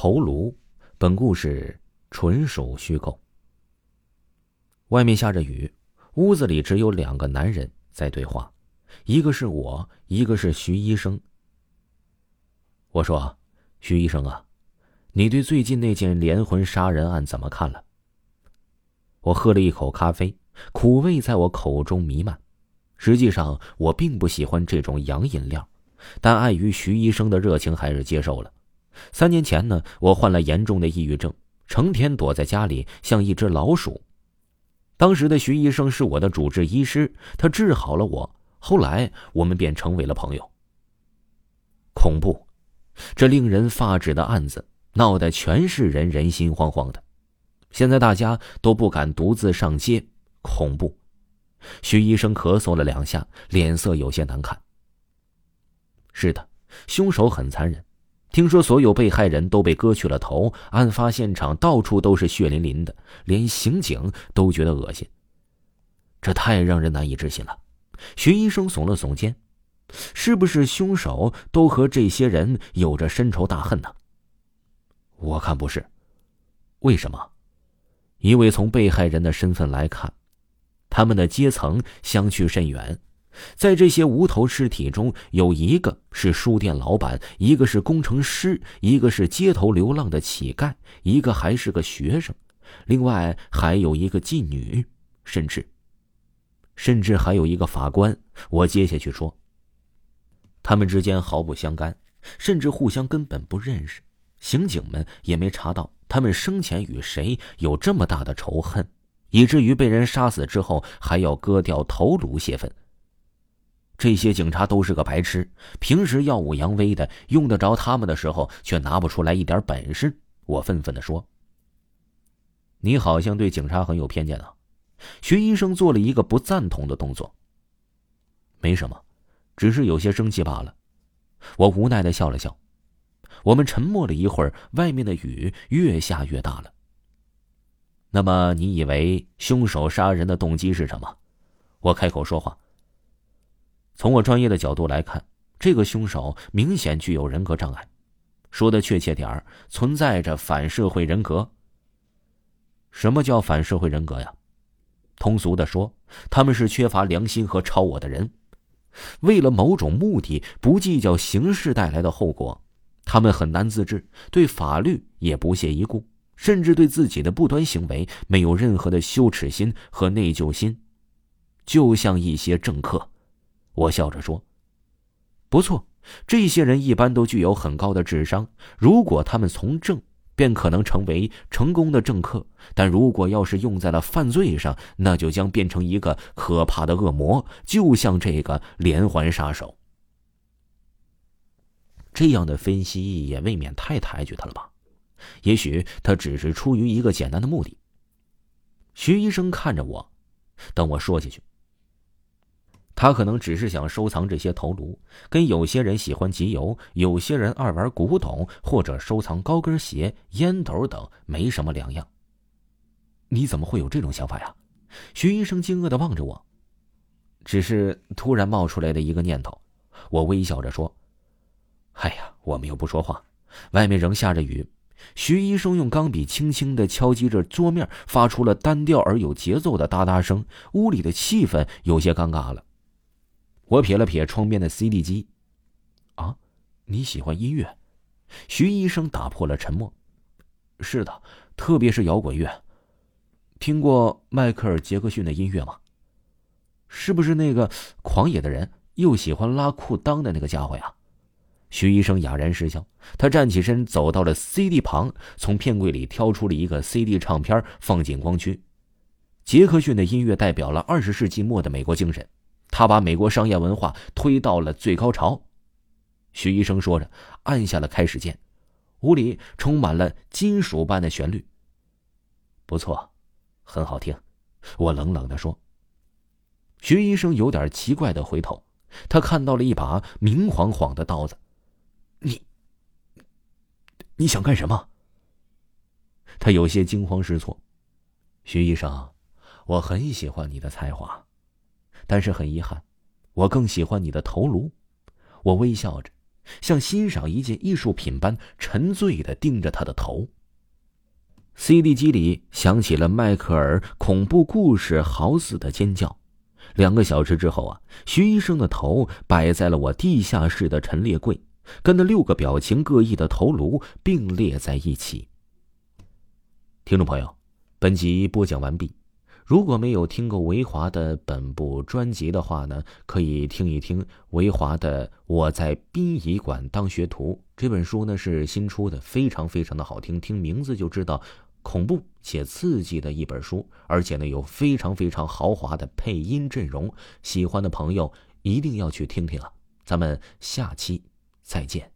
头颅，本故事纯属虚构。外面下着雨，屋子里只有两个男人在对话，一个是我，一个是徐医生。我说：“徐医生啊，你对最近那件连环杀人案怎么看了？”我喝了一口咖啡，苦味在我口中弥漫。实际上，我并不喜欢这种洋饮料，但碍于徐医生的热情，还是接受了。三年前呢，我患了严重的抑郁症，成天躲在家里，像一只老鼠。当时的徐医生是我的主治医师，他治好了我。后来我们便成为了朋友。恐怖，这令人发指的案子闹得全市人人心惶惶的，现在大家都不敢独自上街。恐怖，徐医生咳嗽了两下，脸色有些难看。是的，凶手很残忍。听说所有被害人都被割去了头，案发现场到处都是血淋淋的，连刑警都觉得恶心。这太让人难以置信了。徐医生耸了耸肩，是不是凶手都和这些人有着深仇大恨呢？我看不是。为什么？因为从被害人的身份来看，他们的阶层相去甚远。在这些无头尸体中，有一个是书店老板，一个是工程师，一个是街头流浪的乞丐，一个还是个学生，另外还有一个妓女，甚至，甚至还有一个法官。我接下去说，他们之间毫不相干，甚至互相根本不认识。刑警们也没查到他们生前与谁有这么大的仇恨，以至于被人杀死之后还要割掉头颅泄愤。这些警察都是个白痴，平时耀武扬威的，用得着他们的时候却拿不出来一点本事。我愤愤的说：“你好像对警察很有偏见啊！”徐医生做了一个不赞同的动作。没什么，只是有些生气罢了。我无奈的笑了笑。我们沉默了一会儿，外面的雨越下越大了。那么，你以为凶手杀人的动机是什么？我开口说话。从我专业的角度来看，这个凶手明显具有人格障碍，说的确切点儿，存在着反社会人格。什么叫反社会人格呀？通俗的说，他们是缺乏良心和超我的人，为了某种目的不计较形式带来的后果，他们很难自制，对法律也不屑一顾，甚至对自己的不端行为没有任何的羞耻心和内疚心，就像一些政客。我笑着说：“不错，这些人一般都具有很高的智商。如果他们从政，便可能成为成功的政客；但如果要是用在了犯罪上，那就将变成一个可怕的恶魔，就像这个连环杀手。”这样的分析也未免太抬举他了吧？也许他只是出于一个简单的目的。徐医生看着我，等我说下去。他可能只是想收藏这些头颅，跟有些人喜欢集邮，有些人爱玩古董，或者收藏高跟鞋、烟斗等，没什么两样。你怎么会有这种想法呀？徐医生惊愕的望着我，只是突然冒出来的一个念头。我微笑着说：“哎呀，我们又不说话，外面仍下着雨。”徐医生用钢笔轻轻的敲击着桌面，发出了单调而有节奏的哒哒声，屋里的气氛有些尴尬了。我瞥了瞥窗边的 CD 机，啊，你喜欢音乐？徐医生打破了沉默。是的，特别是摇滚乐。听过迈克尔·杰克逊的音乐吗？是不是那个狂野的人又喜欢拉裤裆的那个家伙呀？徐医生哑然失笑。他站起身，走到了 CD 旁，从片柜里挑出了一个 CD 唱片，放进光驱。杰克逊的音乐代表了二十世纪末的美国精神。他把美国商业文化推到了最高潮，徐医生说着，按下了开始键，屋里充满了金属般的旋律。不错，很好听，我冷冷的说。徐医生有点奇怪的回头，他看到了一把明晃晃的刀子，你，你想干什么？他有些惊慌失措。徐医生，我很喜欢你的才华。但是很遗憾，我更喜欢你的头颅。我微笑着，像欣赏一件艺术品般沉醉的盯着他的头。CD 机里响起了迈克尔恐怖故事好死的尖叫。两个小时之后啊，徐医生的头摆在了我地下室的陈列柜，跟那六个表情各异的头颅并列在一起。听众朋友，本集播讲完毕。如果没有听过维华的本部专辑的话呢，可以听一听维华的《我在殡仪馆当学徒》这本书呢是新出的，非常非常的好听，听名字就知道。恐怖且刺激的一本书，而且呢有非常非常豪华的配音阵容，喜欢的朋友一定要去听听啊！咱们下期再见。